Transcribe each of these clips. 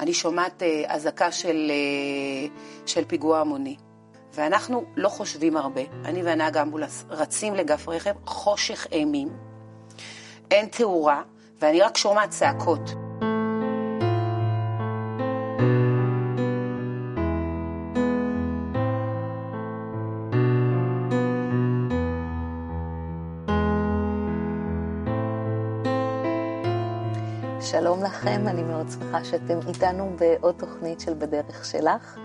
אני שומעת אה, אזעקה של, אה, של פיגוע המוני. ואנחנו לא חושבים הרבה. אני והנהג אמבולנס רצים לגף רכב, חושך אימים, אין תאורה, ואני רק שומעת צעקות. לכם, אני מאוד שמחה שאתם איתנו בעוד תוכנית של בדרך שלך.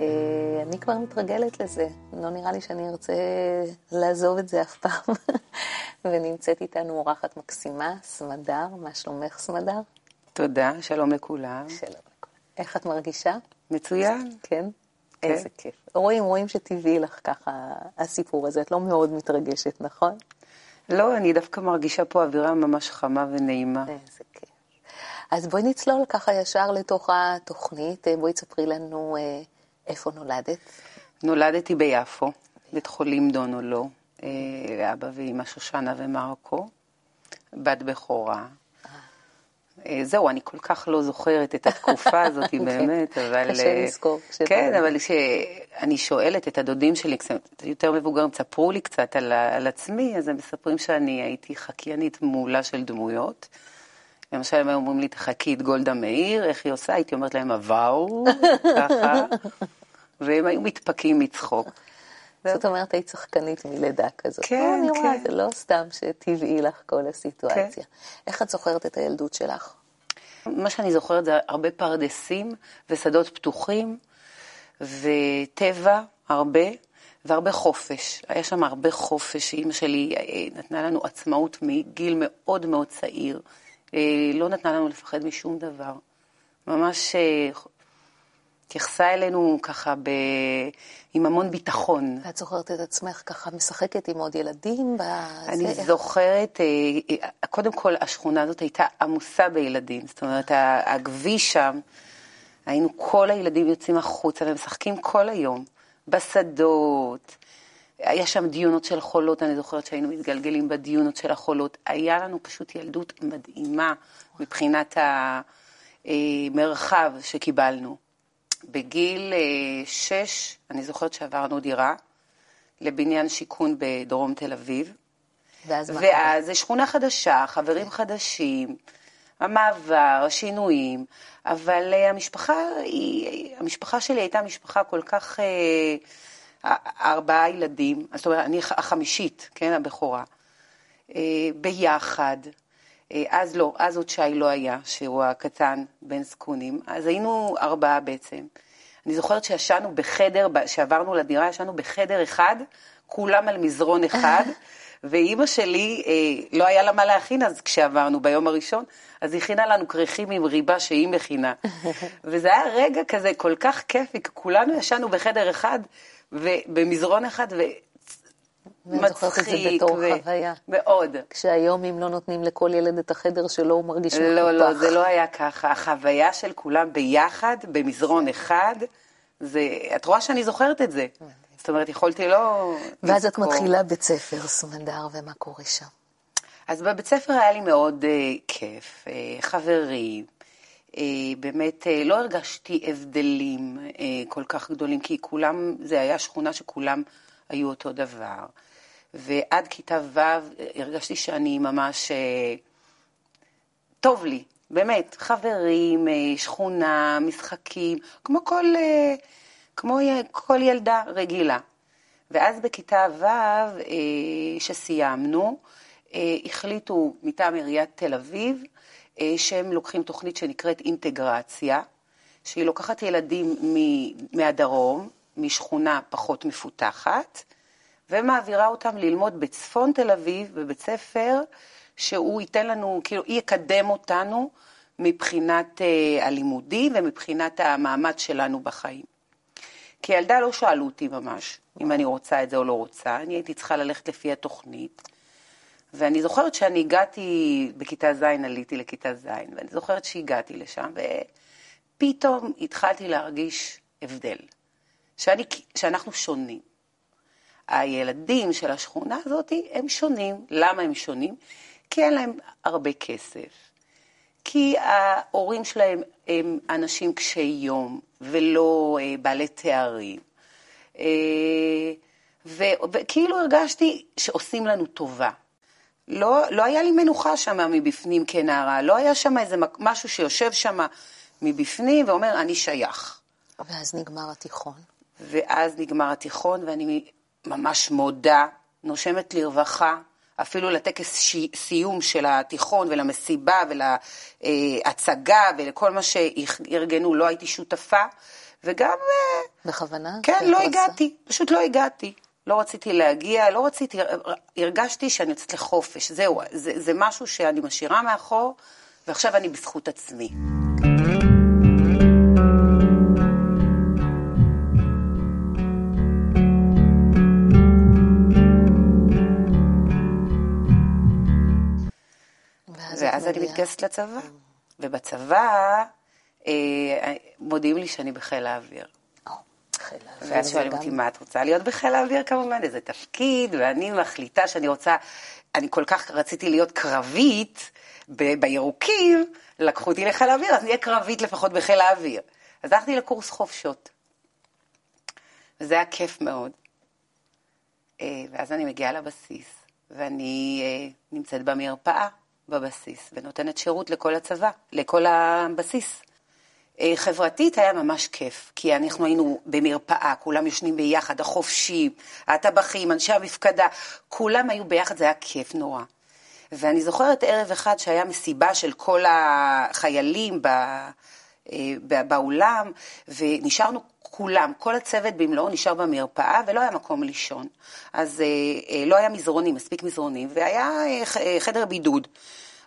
אה, אני כבר מתרגלת לזה, לא נראה לי שאני ארצה לעזוב את זה אף פעם. ונמצאת איתנו אורחת מקסימה, סמדר, מה שלומך סמדר? תודה, שלום לכולם. שלום לכולם. איך את מרגישה? מצוין. כן? כן. איזה כיף. רואים, רואים שטבעי לך ככה הסיפור הזה, את לא מאוד מתרגשת, נכון? לא, אני דווקא מרגישה פה אווירה ממש חמה ונעימה. איזה כיף. אז בואי נצלול ככה ישר לתוך התוכנית, בואי תספרי לנו אה, איפה נולדת. נולדתי ביפו, בית חולים דון או לא, לאבא ואימא שושנה ומרקו, בת בכורה. אה, זהו, אני כל כך לא זוכרת את התקופה הזאת כן. באמת, אבל... קשה לזכור. כן, אבל כשאני שואלת את הדודים שלי, קצת יותר מבוגרים, תספרו לי קצת על, על עצמי, אז הם מספרים שאני הייתי חקיינית מעולה של דמויות. למשל, הם היו אומרים לי, תחכי את גולדה מאיר, איך היא עושה? הייתי אומרת להם, עברו, ככה, והם היו מתפקים מצחוק. זאת אומרת, היית שחקנית מלידה כזאת. כן, לא, כן. זה לא סתם שטבעי לך כל הסיטואציה. איך את זוכרת את הילדות שלך? מה שאני זוכרת זה הרבה פרדסים ושדות פתוחים, וטבע, הרבה, והרבה חופש. היה שם הרבה חופש. אימא שלי אה, נתנה לנו עצמאות מגיל מאוד מאוד צעיר. אה, לא נתנה לנו לפחד משום דבר. ממש אה, התייחסה אלינו ככה ב... עם המון ביטחון. ואת זוכרת את עצמך ככה משחקת עם עוד ילדים? בזה? אני זוכרת, אה, קודם כל השכונה הזאת הייתה עמוסה בילדים, זאת אומרת הכביש שם, היינו כל הילדים יוצאים החוצה ומשחקים כל היום, בשדות, היה שם דיונות של חולות, אני זוכרת שהיינו מתגלגלים בדיונות של החולות, היה לנו פשוט ילדות מדהימה מבחינת המרחב שקיבלנו. בגיל אה, שש, אני זוכרת שעברנו דירה לבניין שיכון בדרום תל אביב, ואז מה? ואז זה שכונה חדשה, חברים חדשים, המעבר, השינויים, אבל אה, המשפחה, היא, המשפחה שלי הייתה משפחה כל כך, אה, ארבעה ילדים, זאת אומרת, אני החמישית, כן, הבכורה, אה, ביחד. אה, אז לא, אז עוד שי לא היה, שהוא הקטן בין זקונים, אז היינו ארבעה בעצם. אני זוכרת שישנו בחדר, כשעברנו לדירה, ישנו בחדר אחד, כולם על מזרון אחד, ואימא שלי, אה, לא היה לה מה להכין אז כשעברנו ביום הראשון, אז היא הכינה לנו כריכים עם ריבה שהיא מכינה. וזה היה רגע כזה כל כך כיפי, כי כולנו ישנו בחדר אחד, ובמזרון אחד, ואני זוכרת את זה. בתור חוויה. מאוד. כשהיום אם לא נותנים לכל ילד את החדר שלו, הוא מרגיש מקופח. לא, לא, זה לא היה ככה. החוויה של כולם ביחד, במזרון אחד, זה... את רואה שאני זוכרת את זה. זאת אומרת, יכולתי לא... ואז את לזכור. מתחילה בית ספר, סמדר, ומה קורה שם? אז בבית ספר היה לי מאוד uh, כיף, uh, חברים. Uh, באמת, uh, לא הרגשתי הבדלים uh, כל כך גדולים, כי כולם, זה היה שכונה שכולם היו אותו דבר. ועד כיתה ו' הרגשתי שאני ממש... טוב לי, באמת, חברים, אה, שכונה, משחקים, כמו כל, אה, כמו כל ילדה רגילה. ואז בכיתה ו', אה, שסיימנו, אה, החליטו מטעם עיריית תל אביב, אה, שהם לוקחים תוכנית שנקראת אינטגרציה, שהיא לוקחת ילדים מהדרום, משכונה פחות מפותחת, ומעבירה אותם ללמוד בצפון תל אביב, בבית ספר, שהוא ייתן לנו, כאילו, יקדם אותנו מבחינת אה, הלימודים ומבחינת המעמד שלנו בחיים. כילדה לא שאלו אותי ממש אם אני רוצה את זה או לא רוצה, אני הייתי צריכה ללכת לפי התוכנית. ואני זוכרת שאני הגעתי, בכיתה ז' עליתי לכיתה ז', ואני זוכרת שהגעתי לשם, ופתאום התחלתי להרגיש הבדל, שאני, שאנחנו שונים. הילדים של השכונה הזאת הם שונים. למה הם שונים? כי אין להם הרבה כסף. כי ההורים שלהם הם אנשים קשי יום ולא אה, בעלי תארים. אה, וכאילו הרגשתי שעושים לנו טובה. לא, לא היה לי מנוחה שם מבפנים כנערה, לא היה שם איזה משהו שיושב שם מבפנים ואומר, אני שייך. ואז נגמר התיכון. ואז נגמר התיכון, ואני ממש מודה, נושמת לרווחה, אפילו לטקס סיום של התיכון ולמסיבה ולהצגה ולכל מה שארגנו, לא הייתי שותפה, וגם... אה, בכוונה? כן, לא הגעתי, פשוט לא הגעתי. לא רציתי להגיע, לא רציתי, הרגשתי שאני יוצאת לחופש, זהו, זה, זה משהו שאני משאירה מאחור, ועכשיו אני בזכות עצמי. ואז אני מתגייסת לצבא, ובצבא אה, מודיעים לי שאני בחיל האוויר. ואז שואלים אותי, מה את רוצה להיות בחיל האוויר כמובן, איזה תפקיד, ואני מחליטה שאני רוצה, אני כל כך רציתי להיות קרבית בירוקים, לקחו אותי לחיל האוויר, אז נהיה קרבית לפחות בחיל האוויר. אז הלכתי לקורס חופשות. וזה היה כיף מאוד. אה, ואז אני מגיעה לבסיס, ואני אה, נמצאת במרפאה בבסיס, ונותנת שירות לכל הצבא, לכל הבסיס. אה, חברתית היה ממש כיף, כי אנחנו היינו במרפאה, כולם יושנים ביחד, החופשים, הטבחים, אנשי המפקדה, כולם היו ביחד, זה היה כיף נורא. ואני זוכרת ערב אחד שהיה מסיבה של כל החיילים אה, באולם, ונשארנו כולם, כל הצוות במלואו נשאר במרפאה ולא היה מקום לישון. אז אה, לא היה מזרונים, מספיק מזרונים, והיה חדר בידוד.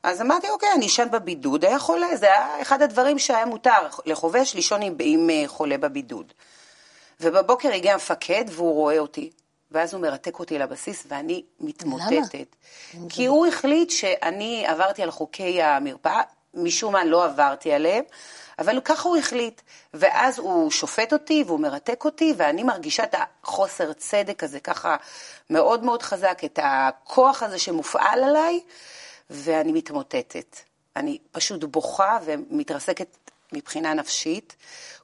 אז אמרתי, אוקיי, אני אשן בבידוד, היה חולה, זה היה אחד הדברים שהיה מותר לחובש לישון עם, עם אה, חולה בבידוד. ובבוקר הגיע המפקד והוא רואה אותי, ואז הוא מרתק אותי לבסיס ואני מתמוטטת. למה? כי הוא החליט שאני עברתי על חוקי המרפאה, משום מה לא עברתי עליהם, אבל ככה הוא החליט. ואז הוא שופט אותי והוא מרתק אותי, ואני מרגישה את החוסר צדק הזה ככה מאוד מאוד חזק, את הכוח הזה שמופעל עליי. ואני מתמוטטת. אני פשוט בוכה ומתרסקת מבחינה נפשית.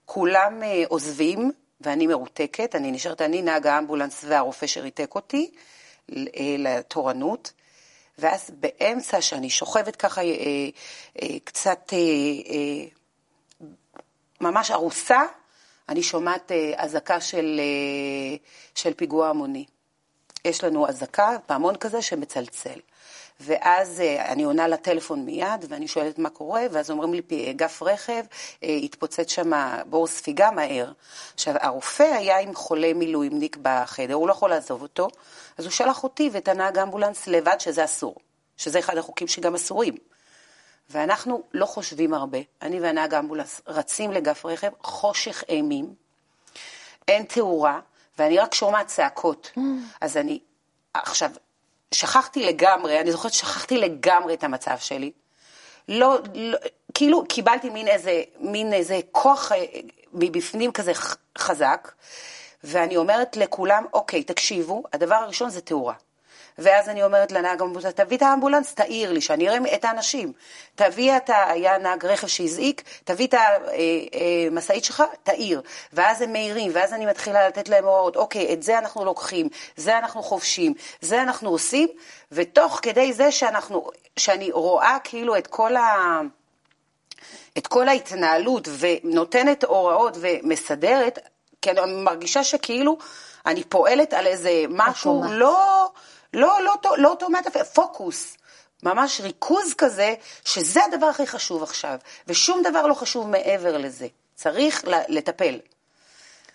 כולם אה, עוזבים ואני מרותקת, אני נשארת אני, נהג האמבולנס והרופא שריתק אותי אה, לתורנות. ואז באמצע שאני שוכבת ככה אה, קצת ממש ארוסה, אני שומעת אזעקה של, של פיגוע המוני. יש לנו אזעקה, פעמון כזה שמצלצל. ואז אה, אני עונה לטלפון מיד, ואני שואלת מה קורה, ואז אומרים לי, אגף רכב, אה, התפוצץ שם בור ספיגה מהר. עכשיו, הרופא היה עם חולה מילואימניק בחדר, הוא לא יכול לעזוב אותו, אז הוא שלח אותי ואת הנהג האמבולנס לבד, שזה אסור, שזה אחד החוקים שגם אסורים. ואנחנו לא חושבים הרבה. אני והנהג האמבולנס רצים לגף רכב, חושך אימים, אין תאורה, ואני רק שומעת צעקות. Mm. אז אני, עכשיו, שכחתי לגמרי, אני זוכרת ששכחתי לגמרי את המצב שלי. לא, לא, כאילו קיבלתי מין איזה, מין איזה כוח אה, מבפנים כזה חזק, ואני אומרת לכולם, אוקיי, תקשיבו, הדבר הראשון זה תאורה. ואז אני אומרת לנהג האמבולנס, תביא את האמבולנס, תעיר לי, שאני אראה את האנשים. תביא את ה... היה נהג רכב שהזעיק, תביא את המשאית אה, אה, שלך, תעיר. ואז הם מעירים, ואז אני מתחילה לתת להם הוראות, אוקיי, את זה אנחנו לוקחים, זה אנחנו חובשים, זה אנחנו עושים, ותוך כדי זה שאנחנו, שאני רואה כאילו את כל ה... את כל ההתנהלות ונותנת הוראות ומסדרת, כי אני מרגישה שכאילו אני פועלת על איזה משהו לא... לא, לא, לא, לא אוטומט, פוקוס. ממש ריכוז כזה, שזה הדבר הכי חשוב עכשיו, ושום דבר לא חשוב מעבר לזה. צריך לטפל.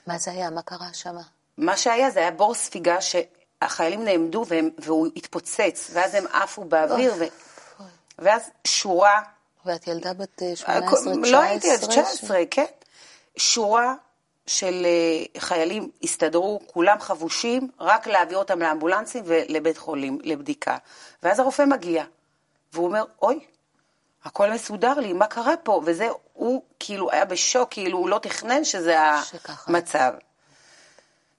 מה זה היה? מה קרה שם? מה שהיה זה היה בור ספיגה שהחיילים נעמדו והם, והוא התפוצץ, ואז הם עפו באוויר, ו... ואז שורה... ואת ילדה בת 18, אה, 19? לא הייתי, אז 19, כן. שורה של אה, חיילים הסתדרו, כולם חבושים, רק להעביר אותם לאמבולנסים ולבית חולים, לבדיקה. ואז הרופא מגיע, והוא אומר, אוי, הכל מסודר לי, מה קרה פה? וזה, הוא כאילו היה בשוק, כאילו הוא לא תכנן שזה שככה. המצב.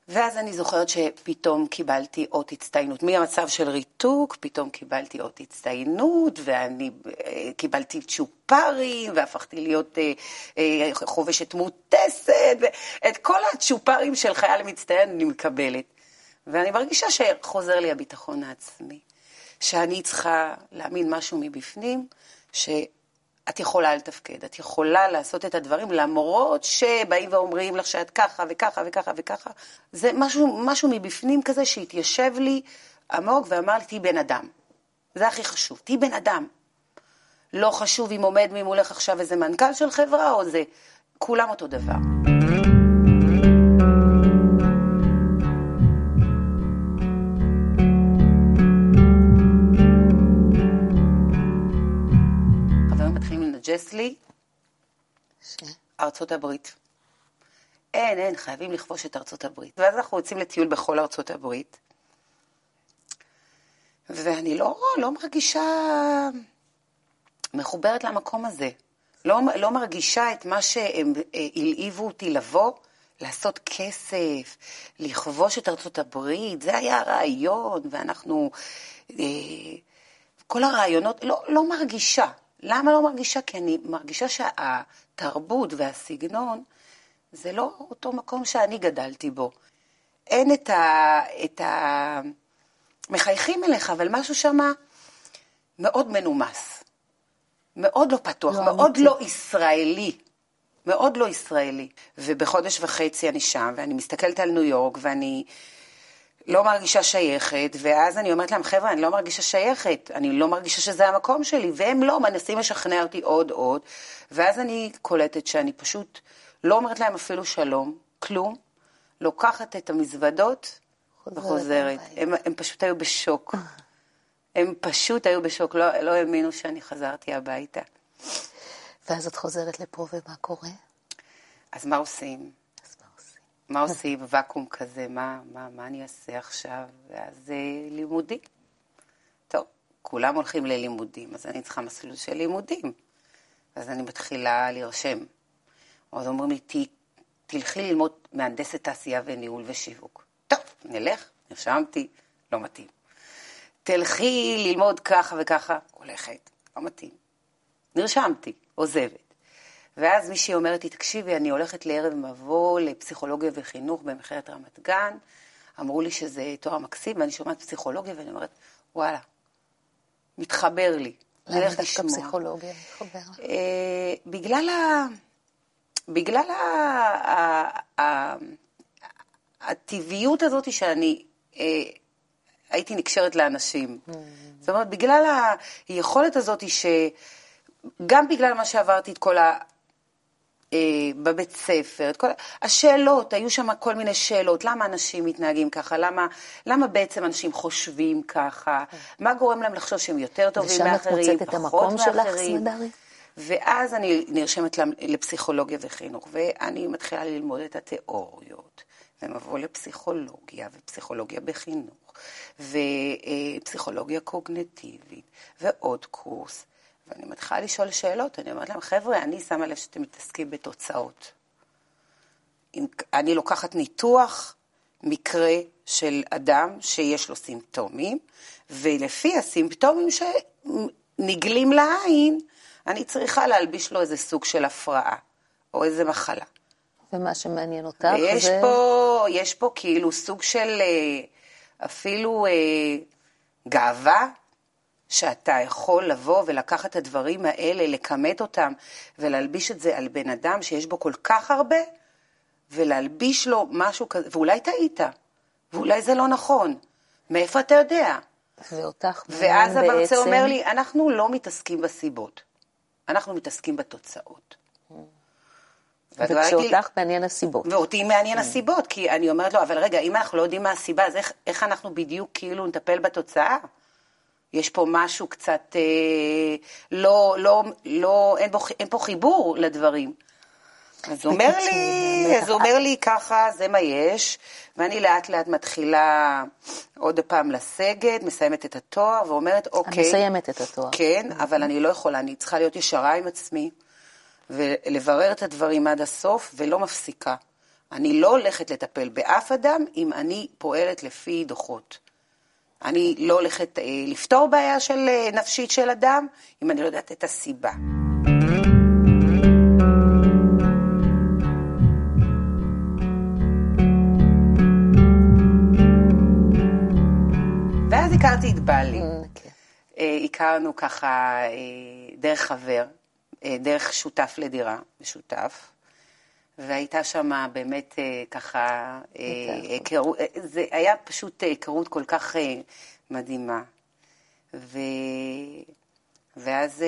ואז אני זוכרת שפתאום קיבלתי אות הצטיינות. מהמצב של ריתוק, פתאום קיבלתי אות הצטיינות, ואני אה, קיבלתי צ'ופרים, והפכתי להיות אה, אה, חובשת מוטסת, ואת כל הצ'ופרים של חייל מצטיין אני מקבלת. ואני מרגישה שחוזר לי הביטחון העצמי, שאני צריכה להאמין משהו מבפנים, ש... את יכולה לתפקד, את יכולה לעשות את הדברים למרות שבאים ואומרים לך שאת ככה וככה וככה וככה. זה משהו, משהו מבפנים כזה שהתיישב לי עמוק ואמר לי, תהיי בן אדם. זה הכי חשוב, תהיי בן אדם. לא חשוב אם עומד ממולך עכשיו איזה מנכ"ל של חברה או זה, כולם אותו דבר. ארצות הברית. אין, אין, חייבים לכבוש את ארצות הברית. ואז אנחנו יוצאים לטיול בכל ארצות הברית. ואני לא, לא מרגישה מחוברת למקום הזה. לא, לא מרגישה את מה שהם אה, הלהיבו אותי לבוא, לעשות כסף, לכבוש את ארצות הברית, זה היה הרעיון, ואנחנו... אה, כל הרעיונות, לא, לא מרגישה. למה לא מרגישה? כי אני מרגישה שהתרבות והסגנון זה לא אותו מקום שאני גדלתי בו. אין את ה... את ה... מחייכים אליך, אבל משהו שם מאוד מנומס. מאוד לא פתוח, לא מאוד אמיתי. לא ישראלי. מאוד לא ישראלי. ובחודש וחצי אני שם, ואני מסתכלת על ניו יורק, ואני לא מרגישה שייכת, ואז אני אומרת להם, חבר'ה, אני לא מרגישה שייכת, אני לא מרגישה שזה המקום שלי, והם לא, מנסים לשכנע אותי עוד עוד, ואז אני קולטת שאני פשוט לא אומרת להם אפילו שלום, כלום, לוקחת את המזוודות וחוזרת. הם, הם פשוט היו בשוק. הם פשוט היו בשוק, לא, לא האמינו שאני חזרתי הביתה. ואז את חוזרת לפה, ומה קורה? אז מה עושים? מה עושים בוואקום כזה, מה, מה, מה אני אעשה עכשיו? ואז אה, לימודים. טוב, כולם הולכים ללימודים, אז אני צריכה מסלול של לימודים. אז אני מתחילה להירשם. אז אומרים לי, תלכי ללמוד מהנדסת תעשייה וניהול ושיווק. טוב, נלך, נרשמתי, לא מתאים. תלכי ללמוד ככה וככה, הולכת, לא מתאים. נרשמתי, עוזבת. ואז מישהי אומרת לי, תקשיבי, אני הולכת לערב מבוא לפסיכולוגיה וחינוך במכללת רמת גן. אמרו לי שזה תואר מקסים, ואני שומעת פסיכולוגיה, ואני אומרת, וואלה, מתחבר לי. למה דווקא פסיכולוגיה מתחבר? אה, בגלל ה... בגלל ה... הטבעיות הזאת שאני אה, הייתי נקשרת לאנשים. Mm. זאת אומרת, בגלל היכולת הזאת ש... גם בגלל מה שעברתי את כל בבית ספר, כל השאלות, היו שם כל מיני שאלות, למה אנשים מתנהגים ככה, למה, למה בעצם אנשים חושבים ככה, מה גורם להם לחשוב שהם יותר טובים מאחרים, פחות מאחרים. ושם את מוצאת את המקום שלך, סמדרי? ואז אני נרשמת לפסיכולוגיה וחינוך, ואני מתחילה ללמוד את התיאוריות, ומבוא לפסיכולוגיה, ופסיכולוגיה בחינוך, ופסיכולוגיה קוגנטיבית, ועוד קורס. ואני מתחילה לשאול שאלות, אני אומרת להם, חבר'ה, אני שמה לב שאתם מתעסקים בתוצאות. אם, אני לוקחת ניתוח, מקרה של אדם שיש לו סימפטומים, ולפי הסימפטומים שנגלים לעין, אני צריכה להלביש לו איזה סוג של הפרעה, או איזה מחלה. ומה שמעניין אותך ויש זה... פה, יש פה כאילו סוג של אה, אפילו אה, גאווה שאתה יכול לבוא ולקחת את הדברים האלה, לכמת אותם ולהלביש את זה על בן אדם שיש בו כל כך הרבה, ולהלביש לו משהו כזה, ואולי טעית, ואולי זה לא נכון. מאיפה אתה יודע? ואותך ואז המרצה בעצם... אומר לי, אנחנו לא מתעסקים בסיבות, אנחנו מתעסקים בתוצאות. וכשאותך מעניין הסיבות. ואותי מעניין הסיבות, כי אני אומרת לו, אבל רגע, אם אנחנו לא יודעים מה הסיבה, אז איך, איך אנחנו בדיוק כאילו נטפל בתוצאה? יש פה משהו קצת, אה, לא, לא, לא, אין, בו, אין פה חיבור לדברים. אז הוא אומר לי, אז הוא אומר לי ככה, זה מה יש, ואני לאט לאט מתחילה עוד פעם לסגת, מסיימת את התואר, ואומרת, אוקיי. מסיימת את התואר. כן, אבל אני לא יכולה, אני צריכה להיות ישרה עם עצמי, ולברר את הדברים עד הסוף, ולא מפסיקה. אני לא הולכת לטפל באף אדם אם אני פועלת לפי דוחות. אני לא הולכת אה, לפתור בעיה של אה, נפשית של אדם אם אני לא יודעת את הסיבה. ואז הכרתי את בעלי. כן. אה, הכרנו ככה אה, דרך חבר, אה, דרך שותף לדירה, משותף. והייתה שם באמת אה, ככה, אה, היכרות- אה, זה היה פשוט היכרות כל כך מדהימה. ו... ואז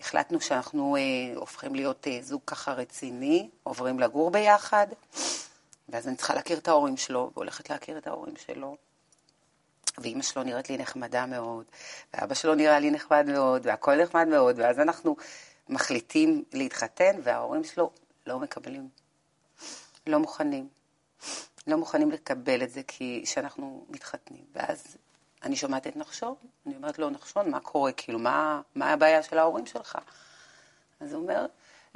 החלטנו שאנחנו הופכים להיות זוג ככה רציני, עוברים לגור ביחד, ואז אני צריכה להכיר את ההורים שלו, והולכת להכיר את ההורים שלו. ואימא שלו נראית לי נחמדה מאוד, ואבא שלו נראה לי נחמד מאוד, והכל נחמד מאוד, ואז אנחנו מחליטים להתחתן, וההורים שלו לא מקבלים, לא מוכנים. לא מוכנים לקבל את זה כי שאנחנו מתחתנים. ואז אני שומעת את נחשון, אני אומרת לו, נחשון, מה קורה? כאילו, מה, מה הבעיה של ההורים שלך? אז הוא אומר,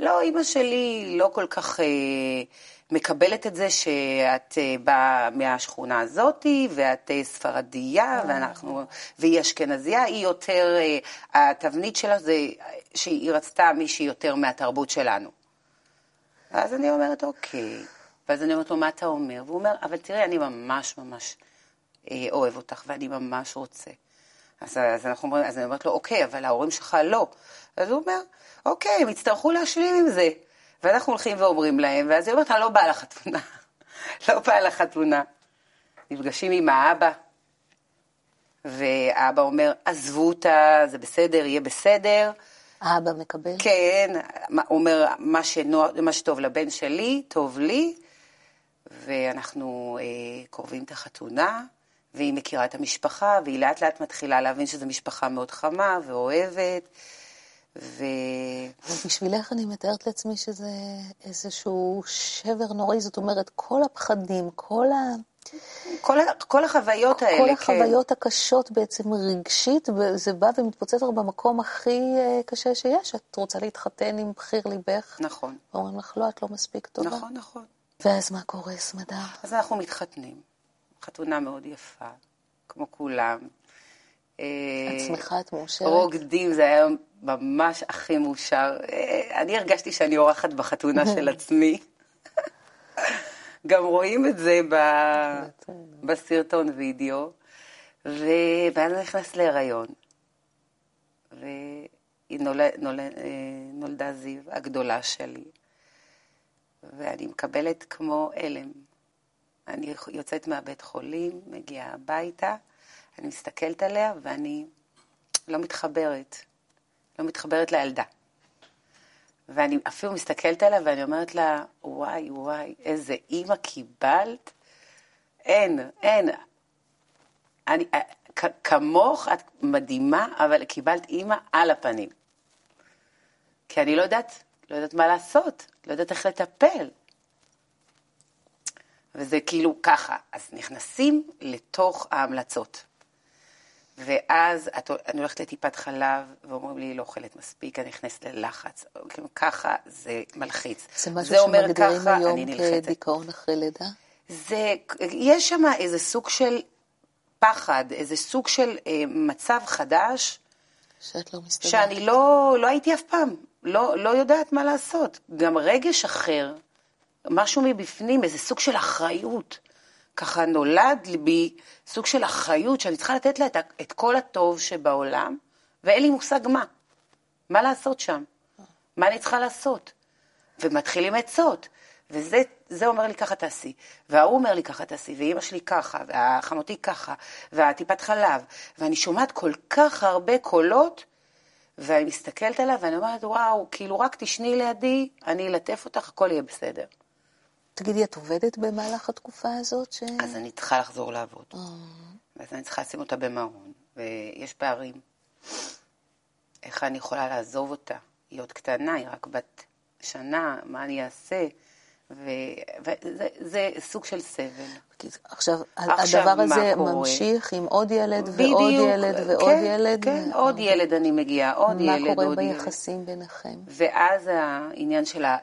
לא, אימא שלי לא כל כך אה, מקבלת את זה שאת אה, באה מהשכונה הזאתי, ואת אה, ספרדיה, ואנחנו, והיא אשכנזייה, היא יותר, אה, התבנית שלה זה שהיא רצתה מישהי יותר מהתרבות שלנו. ואז אני אומרת, אוקיי. ואז אני אומרת לו, מה אתה אומר? והוא אומר, אבל תראי, אני ממש ממש אה, אוהב אותך, ואני ממש רוצה. אז, אז, אנחנו אומרים, אז אני אומרת לו, אוקיי, אבל ההורים שלך לא. אז הוא אומר, אוקיי, הם יצטרכו להשלים עם זה. ואנחנו הולכים ואומרים להם, ואז היא אומרת, אני לא באה לחתונה. לא באה לחתונה. נפגשים עם האבא, והאבא אומר, עזבו אותה, זה בסדר, יהיה בסדר. האבא מקבל? כן, הוא אומר, מה, שנוע, מה שטוב לבן שלי, טוב לי, ואנחנו אה, קרובים את החתונה, והיא מכירה את המשפחה, והיא לאט לאט מתחילה להבין שזו משפחה מאוד חמה ואוהבת, ו... ובשבילך אני מתארת לעצמי שזה איזשהו שבר נוראי, זאת אומרת, כל הפחדים, כל, ה... כל, ה- כל החוויות האלה, כל כן. החוויות הקשות בעצם רגשית, זה בא ומתפוצץ לך במקום הכי אה, קשה שיש. את רוצה להתחתן עם בחיר ליבך, נכון, ואומרים לך, לא, את לא מספיק טובה. נכון, נכון. ואז מה קורה, סמדר? אז אנחנו מתחתנים. חתונה מאוד יפה, כמו כולם. אה, את שמחה, את מאושרת? רוקדים, זה היה ממש הכי מאושר. אה, אני הרגשתי שאני אורחת בחתונה של עצמי. גם רואים את זה ב- בסרטון וידאו. ו- ואז אני נכנסת להיריון. ונולדה זיו, הגדולה שלי. ואני מקבלת כמו הלם. אני יוצאת מהבית חולים, מגיעה הביתה, אני מסתכלת עליה ואני לא מתחברת. לא מתחברת לילדה. ואני אפילו מסתכלת עליה ואני אומרת לה, וואי, וואי, איזה אימא קיבלת. אין, אין. אני, כ- כמוך את מדהימה, אבל קיבלת אימא על הפנים. כי אני לא יודעת, לא יודעת מה לעשות, לא יודעת איך לטפל. וזה כאילו ככה, אז נכנסים לתוך ההמלצות. ואז את, אני הולכת לטיפת חלב, ואומרים לי, היא לא אוכלת מספיק, אני נכנסת ללחץ. כאילו, ככה זה מלחיץ. זה משהו אומר שמגדירים ככה, היום. כדיכאון אחרי לידה? זה, יש שם איזה סוג של פחד, איזה סוג של אה, מצב חדש, שאת לא מסתדרת. שאני לא, לא הייתי אף פעם, לא, לא יודעת מה לעשות. גם רגש אחר, משהו מבפנים, איזה סוג של אחריות. ככה נולד בי סוג של אחריות שאני צריכה לתת לה את, את כל הטוב שבעולם, ואין לי מושג מה. מה לעשות שם? מה אני צריכה לעשות? ומתחילים עצות. וזה זה אומר לי ככה תעשי, וההוא אומר לי ככה תעשי, ואימא שלי ככה, והחמותי ככה, והטיפת חלב, ואני שומעת כל כך הרבה קולות, ואני מסתכלת עליו ואני אומרת, וואו, כאילו רק תשני לידי, אני אלטף אותך, הכל יהיה בסדר. תגידי, את עובדת במהלך התקופה הזאת? ש... אז אני צריכה לחזור לעבוד. אה, ואז אני צריכה לשים אותה במעון, ויש פערים. איך אני יכולה לעזוב אותה? היא עוד קטנה, היא רק בת שנה, מה אני אעשה? וזה זה סוג של סבל. עכשיו, עכשיו, הדבר מה הזה קורה? ממשיך עם עוד ילד ועוד בדיוק, ילד ועוד כן, ילד? כן, עוד ילד אני מגיעה, עוד מה ילד, קורה עוד ילד. ביחסים ביניכם? ואז העניין שלה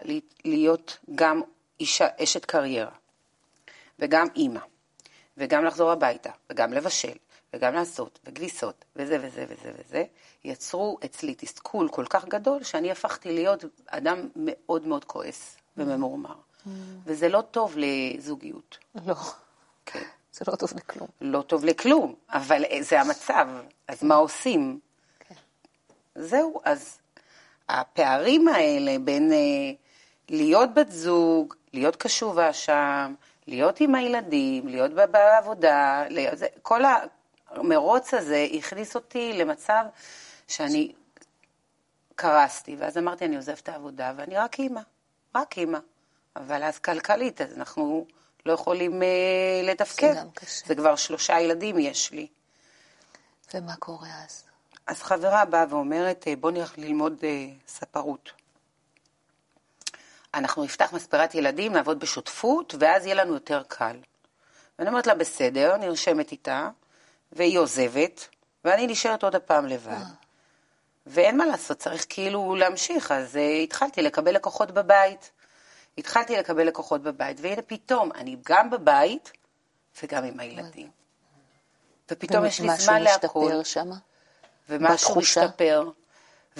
להיות גם אישה, אשת קריירה, וגם אימא, וגם לחזור הביתה, וגם לבשל, וגם לעשות, וכביסות, וזה וזה וזה וזה, יצרו אצלי תסכול כל כך גדול, שאני הפכתי להיות אדם מאוד מאוד כועס וממורמר. וזה לא טוב לזוגיות. לא. כן. זה לא טוב לכלום. לא טוב לכלום, אבל זה המצב, אז מה עושים? כן. זהו, אז הפערים האלה בין אה, להיות בת זוג, להיות קשובה שם, להיות עם הילדים, להיות בעבודה, להיות, זה, כל המרוץ הזה הכניס אותי למצב שאני קרסתי, ואז אמרתי, אני עוזבת את העבודה ואני רק אימא, רק אימא. אבל אז כלכלית, אז אנחנו לא יכולים אה, לתפקד. זה גם קשה. זה כבר שלושה ילדים יש לי. ומה קורה אז? אז חברה באה ואומרת, אה, בוא נלך ללמוד אה, ספרות. אנחנו נפתח מספרת ילדים, נעבוד בשותפות, ואז יהיה לנו יותר קל. ואני אומרת לה, בסדר, נרשמת איתה, והיא עוזבת, ואני נשארת עוד הפעם לבד. ואין מה לעשות, צריך כאילו להמשיך, אז uh, התחלתי לקבל לקוחות בבית. התחלתי לקבל לקוחות בבית, והנה פתאום, אני גם בבית וגם עם הילדים. ופתאום יש לי זמן להכל. ומשהו משתפר שמה? ומשהו משתפר.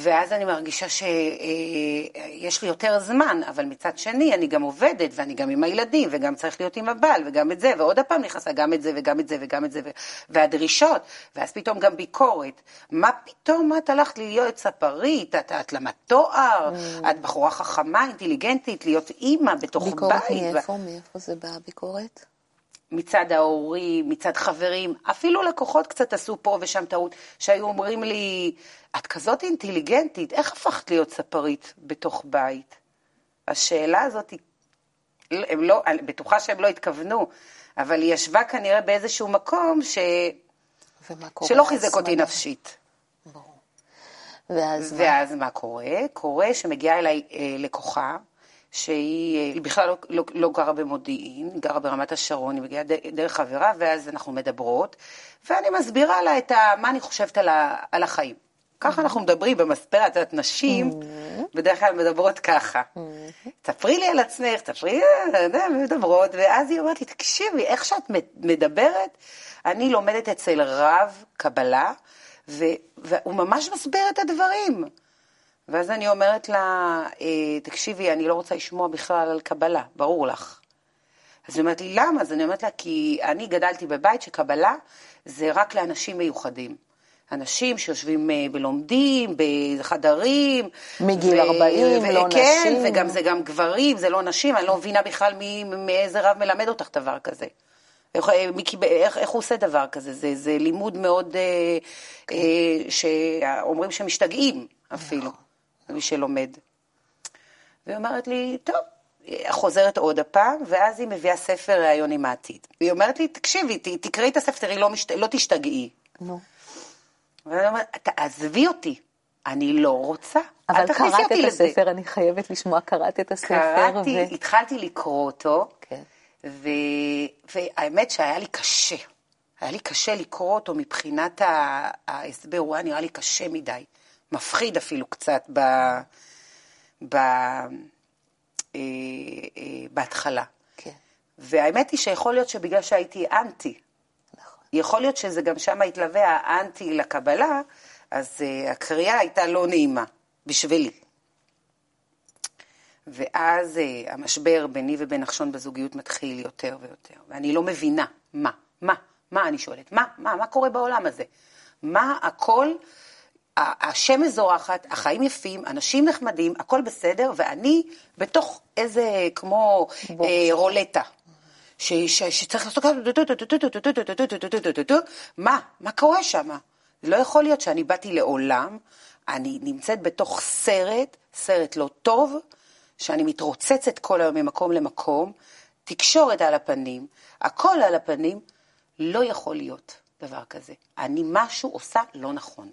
ואז אני מרגישה שיש אה, לי יותר זמן, אבל מצד שני אני גם עובדת, ואני גם עם הילדים, וגם צריך להיות עם הבעל, וגם את זה, ועוד פעם נכנסה גם את זה, וגם את זה, וגם את זה, והדרישות, ואז פתאום גם ביקורת. מה פתאום את הלכת להיות ספרית, את, את למדת תואר, mm. את בחורה חכמה, אינטליגנטית, להיות אימא בתוך ביקורת בית. ביקורת מאיפה? מאיפה זה בא הביקורת? מצד ההורים, מצד חברים, אפילו לקוחות קצת עשו פה ושם טעות, שהיו אומרים לי, את כזאת אינטליגנטית, איך הפכת להיות ספרית בתוך בית? השאלה הזאת, הם לא, אני בטוחה שהם לא התכוונו, אבל היא ישבה כנראה באיזשהו מקום ש... שלא חיזק אותי נפשית. ברור. ואז, ואז מה? מה קורה? קורה שמגיעה אליי אה, לקוחה, שהיא אה, בכלל לא, לא, לא גרה במודיעין, היא גרה ברמת השרון, היא מגיעה דרך חברה, ואז אנחנו מדברות, ואני מסבירה לה את ה, מה אני חושבת על, ה, על החיים. ככה אנחנו מדברים במספרת, את יודעת, נשים בדרך כלל מדברות ככה. תספרי לי על עצמך, תספרי לי, מדברות, ואז היא אומרת לי, תקשיבי, איך שאת מדברת, אני לומדת אצל רב קבלה, והוא ממש מסביר את הדברים. ואז אני אומרת לה, אה, תקשיבי, אני לא רוצה לשמוע בכלל על קבלה, ברור לך. אז היא אומרת לי, למה? אז אני אומרת לה, כי אני גדלתי בבית שקבלה זה רק לאנשים מיוחדים. אנשים שיושבים אה, ולומדים בחדרים. מגיל ו- 40, ו- לא כן, נשים. כן, וגם זה גם גברים, זה לא נשים, אני לא מבינה בכלל מי, מאיזה רב מלמד אותך דבר כזה. איך, אה, איך, איך הוא עושה דבר כזה? זה, זה לימוד מאוד, אה, כן. אה, שאומרים שמשתגעים אפילו. נכון. מי שלומד. והיא אומרת לי, טוב, חוזרת עוד הפעם, ואז היא מביאה ספר ראיון עם העתיד. והיא אומרת לי, תקשיבי, תקראי את הספר, תראי, לא, משת... לא תשתגעי. נו. ואני אומרת, תעזבי אותי, אני לא רוצה. אבל קראת את לזה. הספר, אני חייבת לשמוע, קראת את הספר. קראתי, ו... התחלתי לקרוא אותו, כן. ו... והאמת שהיה לי קשה. היה לי קשה לקרוא אותו מבחינת ההסבר, הוא היה נראה לי קשה מדי. מפחיד אפילו קצת ב, ב, אה, אה, בהתחלה. כן. והאמת היא שיכול להיות שבגלל שהייתי אנטי, נכון. יכול להיות שזה גם שם התלווה האנטי לקבלה, אז אה, הקריאה הייתה לא נעימה בשבילי. ואז אה, המשבר ביני ובין נחשון בזוגיות מתחיל יותר ויותר, ואני לא מבינה מה, מה, מה אני שואלת, מה, מה, מה קורה בעולם הזה? מה הכל השמש זורחת, החיים יפים, אנשים נחמדים, הכל בסדר, ואני בתוך איזה, כמו רולטה. שצריך לעשות מה? מה קורה שם? לא יכול להיות שאני באתי לעולם, אני נמצאת בתוך סרט, סרט לא טוב, שאני מתרוצצת כל היום ממקום למקום, תקשורת על הפנים, הכל על הפנים, לא יכול להיות דבר כזה. אני משהו עושה לא נכון.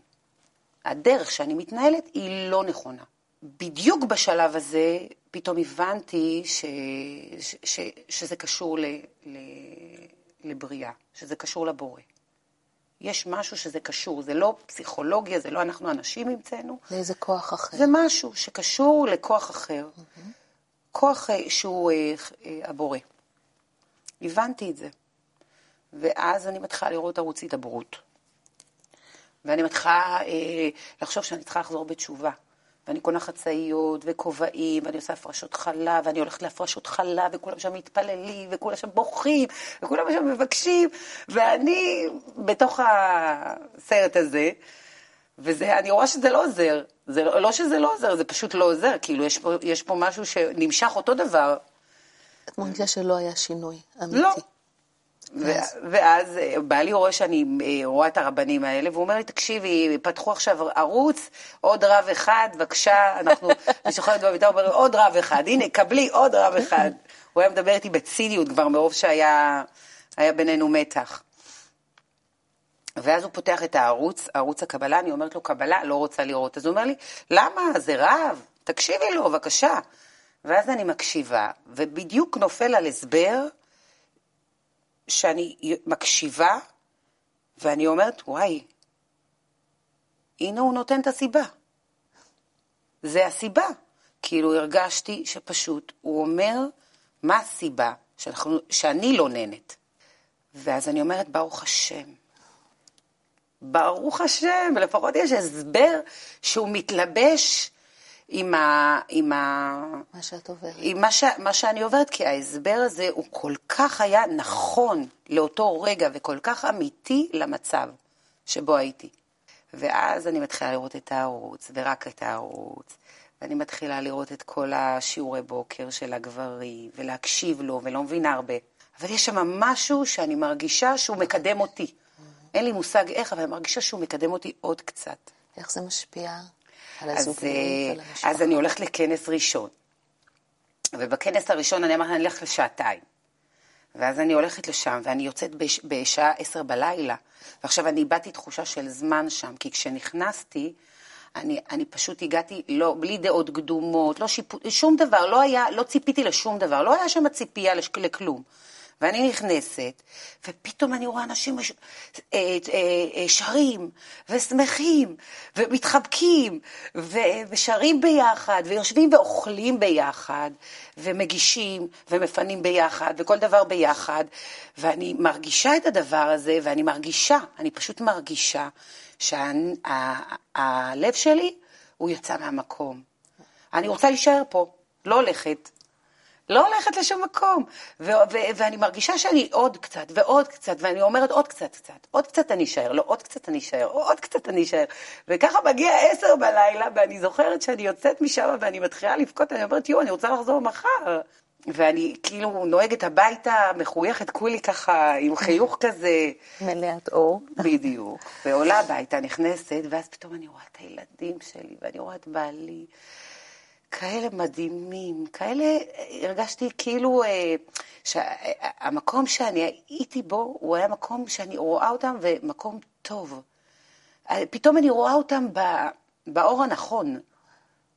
הדרך שאני מתנהלת היא לא נכונה. בדיוק בשלב הזה פתאום הבנתי ש, ש, ש, שזה קשור ל, ל, לבריאה, שזה קשור לבורא. יש משהו שזה קשור, זה לא פסיכולוגיה, זה לא אנחנו אנשים המצאנו. לאיזה כוח אחר. זה משהו שקשור לכוח אחר. Mm-hmm. כוח אה, שהוא אה, אה, הבורא. הבנתי את זה. ואז אני מתחילה לראות ערוץ הידברות. ואני מתחילה אה, לחשוב שאני צריכה לחזור בתשובה. ואני קונה חצאיות וכובעים, ואני עושה הפרשות חלב, ואני הולכת להפרשות חלב, וכולם שם מתפללים, וכולם שם בוכים, וכולם שם מבקשים, ואני בתוך הסרט הזה, ואני רואה שזה לא עוזר. זה לא, לא שזה לא עוזר, זה פשוט לא עוזר, כאילו יש פה, יש פה משהו שנמשך אותו דבר. את מרגישה שלא היה שינוי אמיתי. לא. ואז, ואז אה, בעלי רואה שאני אה, רואה את הרבנים האלה, והוא אומר לי, תקשיבי, פתחו עכשיו ערוץ, עוד רב אחד, בבקשה, אנחנו, אני שוכרת בביתה, הוא אומר, עוד רב אחד, הנה, קבלי עוד רב אחד. הוא היה מדבר איתי בציניות כבר, מרוב שהיה בינינו מתח. ואז הוא פותח את הערוץ, ערוץ הקבלה, אני אומרת לו, קבלה, לא רוצה לראות. אז הוא אומר לי, למה? זה רב, תקשיבי לו, בבקשה. ואז אני מקשיבה, ובדיוק נופל על הסבר שאני מקשיבה, ואני אומרת, וואי, הנה הוא נותן את הסיבה. זה הסיבה. כאילו הרגשתי שפשוט הוא אומר מה הסיבה שאנחנו, שאני לא נהנית. ואז אני אומרת, ברוך השם. ברוך השם, לפחות יש הסבר שהוא מתלבש עם ה... עם ה... מה שאת עוברת. עם מה, ש... מה שאני עוברת, כי ההסבר הזה הוא כל כך היה נכון לאותו רגע וכל כך אמיתי למצב שבו הייתי. ואז אני מתחילה לראות את הערוץ, ורק את הערוץ, ואני מתחילה לראות את כל השיעורי בוקר של הגברים, ולהקשיב לו, ולא מבינה הרבה. אבל יש שם משהו שאני מרגישה שהוא מקדם אותי. אין לי מושג איך, אבל אני מרגישה שהוא מקדם אותי עוד קצת. איך זה משפיע על המשפחה? אז אני הולכת לכנס ראשון. ובכנס הראשון אני אמרתי, אני אלך לשעתיים. ואז אני הולכת לשם, ואני יוצאת בש, בשעה עשר בלילה. ועכשיו אני איבדתי תחושה של זמן שם, כי כשנכנסתי, אני, אני פשוט הגעתי, לא, בלי דעות קדומות, לא שיפוט, שום דבר, לא היה, לא ציפיתי לשום דבר, לא היה שם ציפייה לכלום. ואני נכנסת, ופתאום אני רואה אנשים. אה, אה, אה, שרים, ושמחים, ומתחבקים. ושרים ביחד, ויושבים ואוכלים ביחד, ומגישים, ומפנים ביחד, וכל דבר ביחד, ואני מרגישה את הדבר הזה, ואני מרגישה, אני פשוט מרגישה, שהלב שה... שלי, הוא יצא מהמקום. אני רוצה להישאר פה, לא הולכת. לא הולכת לשום מקום. ו- ו- ואני מרגישה שאני עוד קצת, ועוד קצת, ואני אומרת עוד קצת קצת, עוד קצת אני אשאר, לא, עוד קצת אני אשאר, עוד קצת אני אשאר. וככה מגיע עשר בלילה, ואני זוכרת שאני יוצאת משם ואני מתחילה לבכות, אני אומרת, יואו, אני רוצה לחזור מחר. ואני כאילו נוהגת הביתה, מחויכת, כולי ככה, עם חיוך כזה. מלאת אור. בדיוק. ועולה הביתה, נכנסת, ואז פתאום אני רואה את הילדים שלי, ואני רואה את בעלי. כאלה מדהימים, כאלה, הרגשתי כאילו אה, שהמקום שאני הייתי בו, הוא היה מקום שאני רואה אותם ומקום טוב. אה, פתאום אני רואה אותם באור הנכון,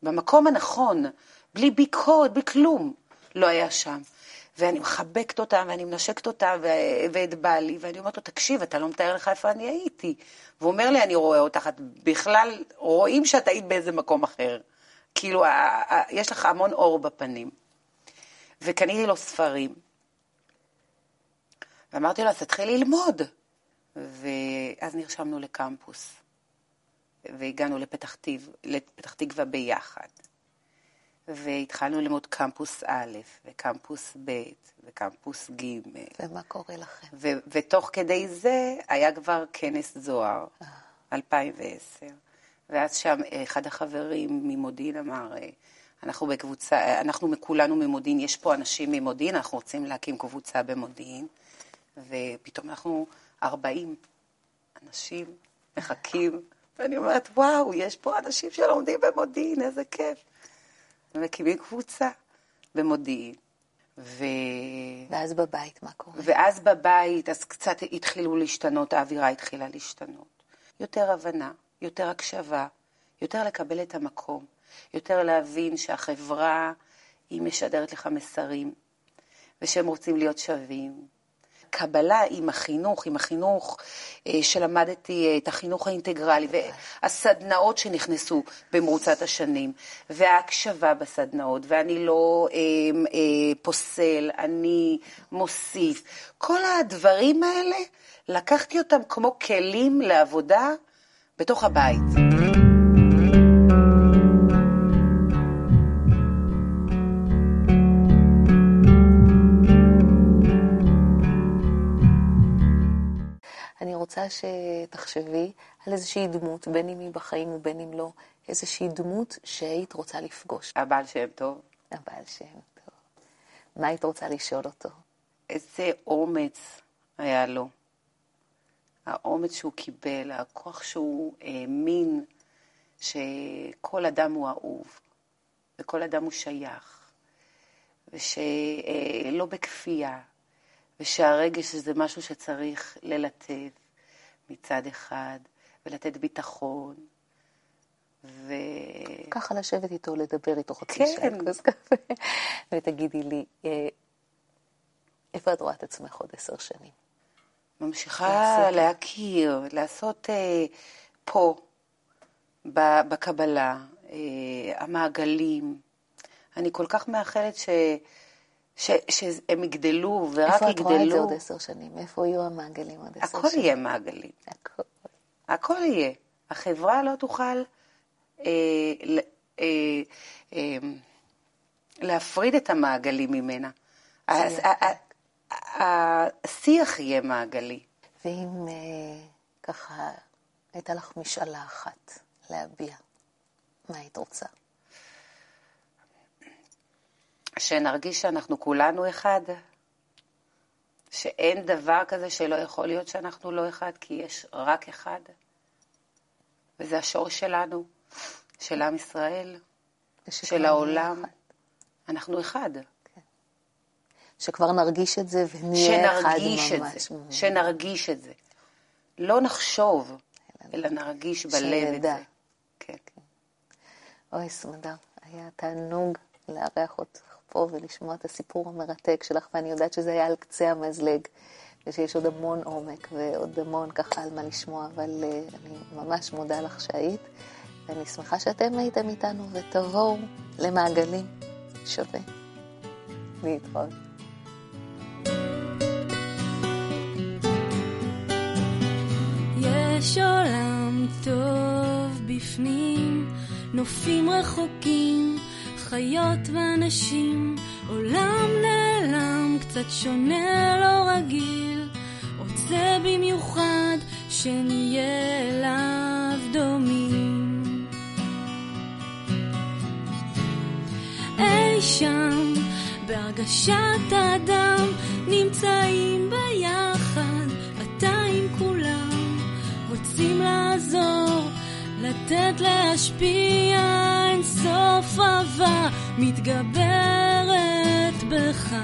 במקום הנכון, בלי ביקורת, בלי כלום, לא היה שם. ואני מחבקת אותם, ואני מנשקת אותם, ואת בעלי, ואני אומרת לו, תקשיב, אתה לא מתאר לך איפה אני הייתי. והוא אומר לי, אני רואה אותך, את בכלל, רואים שאת היית באיזה מקום אחר. כאילו, יש לך המון אור בפנים. וקניתי לו ספרים. ואמרתי לו, אז תתחיל ללמוד. ואז נרשמנו לקמפוס. והגענו לפתח, תיב, לפתח תקווה ביחד. והתחלנו ללמוד קמפוס א', וקמפוס ב', וקמפוס ג'. ומה קורה לכם? ותוך כדי זה היה כבר כנס זוהר, 2010. אה. ואז שם אחד החברים ממודיעין אמר, אנחנו בקבוצה, אנחנו כולנו ממודיעין, יש פה אנשים ממודיעין, אנחנו רוצים להקים קבוצה במודיעין, ופתאום אנחנו 40 אנשים מחכים, ואני אומרת, וואו, יש פה אנשים שלומדים במודיעין, איזה כיף. ומקימים קבוצה במודיעין. ו... ואז בבית, מה קורה? ואז בבית, אז קצת התחילו להשתנות, האווירה התחילה להשתנות. יותר הבנה, יותר הקשבה, יותר לקבל את המקום, יותר להבין שהחברה היא משדרת לך מסרים, ושהם רוצים להיות שווים, הקבלה עם החינוך, עם החינוך אה, שלמדתי, את החינוך האינטגרלי, והסדנאות שנכנסו במרוצת השנים, וההקשבה בסדנאות, ואני לא אה, אה, פוסל, אני מוסיף. כל הדברים האלה, לקחתי אותם כמו כלים לעבודה בתוך הבית. רוצה שתחשבי על איזושהי דמות, בין אם היא בחיים ובין אם לא, איזושהי דמות שהיית רוצה לפגוש. הבעל שם טוב. הבעל שם טוב. מה היית רוצה לשאול אותו? איזה אומץ היה לו. האומץ שהוא קיבל, הכוח שהוא האמין שכל אדם הוא אהוב, וכל אדם הוא שייך, ושלא בכפייה, ושהרגש זה משהו שצריך ללטף, מצד אחד, ולתת ביטחון. ו... ככה לשבת איתו, לדבר איתו חצי כן. שעה, כוס קפה, ותגידי לי, אה, איפה את רואה את עצמך עוד עשר שנים? ממשיכה להכיר, לעשות אה, פה, בקבלה, אה, המעגלים. אני כל כך מאחלת ש... ש, שהם יגדלו ורק יגדלו. איפה את רואה את זה עוד עשר שנים? איפה יהיו המעגלים עוד עשר שנים? הכל יהיה מעגלים. הכל. הכל יהיה. החברה לא תוכל אה, אה, אה, להפריד את המעגלים ממנה. השיח יהיה מעגלי. ואם אה, ככה הייתה לך משאלה אחת להביע, מה היית רוצה? שנרגיש שאנחנו כולנו אחד, שאין דבר כזה שלא יכול להיות שאנחנו לא אחד, כי יש רק אחד, וזה השור שלנו, של עם ישראל, של העולם. אחד. אנחנו אחד. שכבר נרגיש את זה ונהיה אחד ממש. את זה, שנרגיש את זה. לא נחשוב, אלא נרגיש בלב את זה. כן. אוי, סמדר, היה תענוג לארח אותך פה ולשמוע את הסיפור המרתק שלך, ואני יודעת שזה היה על קצה המזלג, ושיש עוד המון עומק ועוד המון ככה על מה לשמוע, אבל uh, אני ממש מודה לך שהיית, ואני שמחה שאתם הייתם איתנו, ותבואו למעגלים שווה. להתראות. יש עולם טוב בפנים, נופים רחוקים. חיות ואנשים, עולם נעלם, קצת שונה, לא רגיל, רוצה במיוחד שנהיה אליו דומים. אי שם, בהרגשת אדם, נמצאים ביחד, לתת להשפיע אין סוף אהבה מתגברת בך.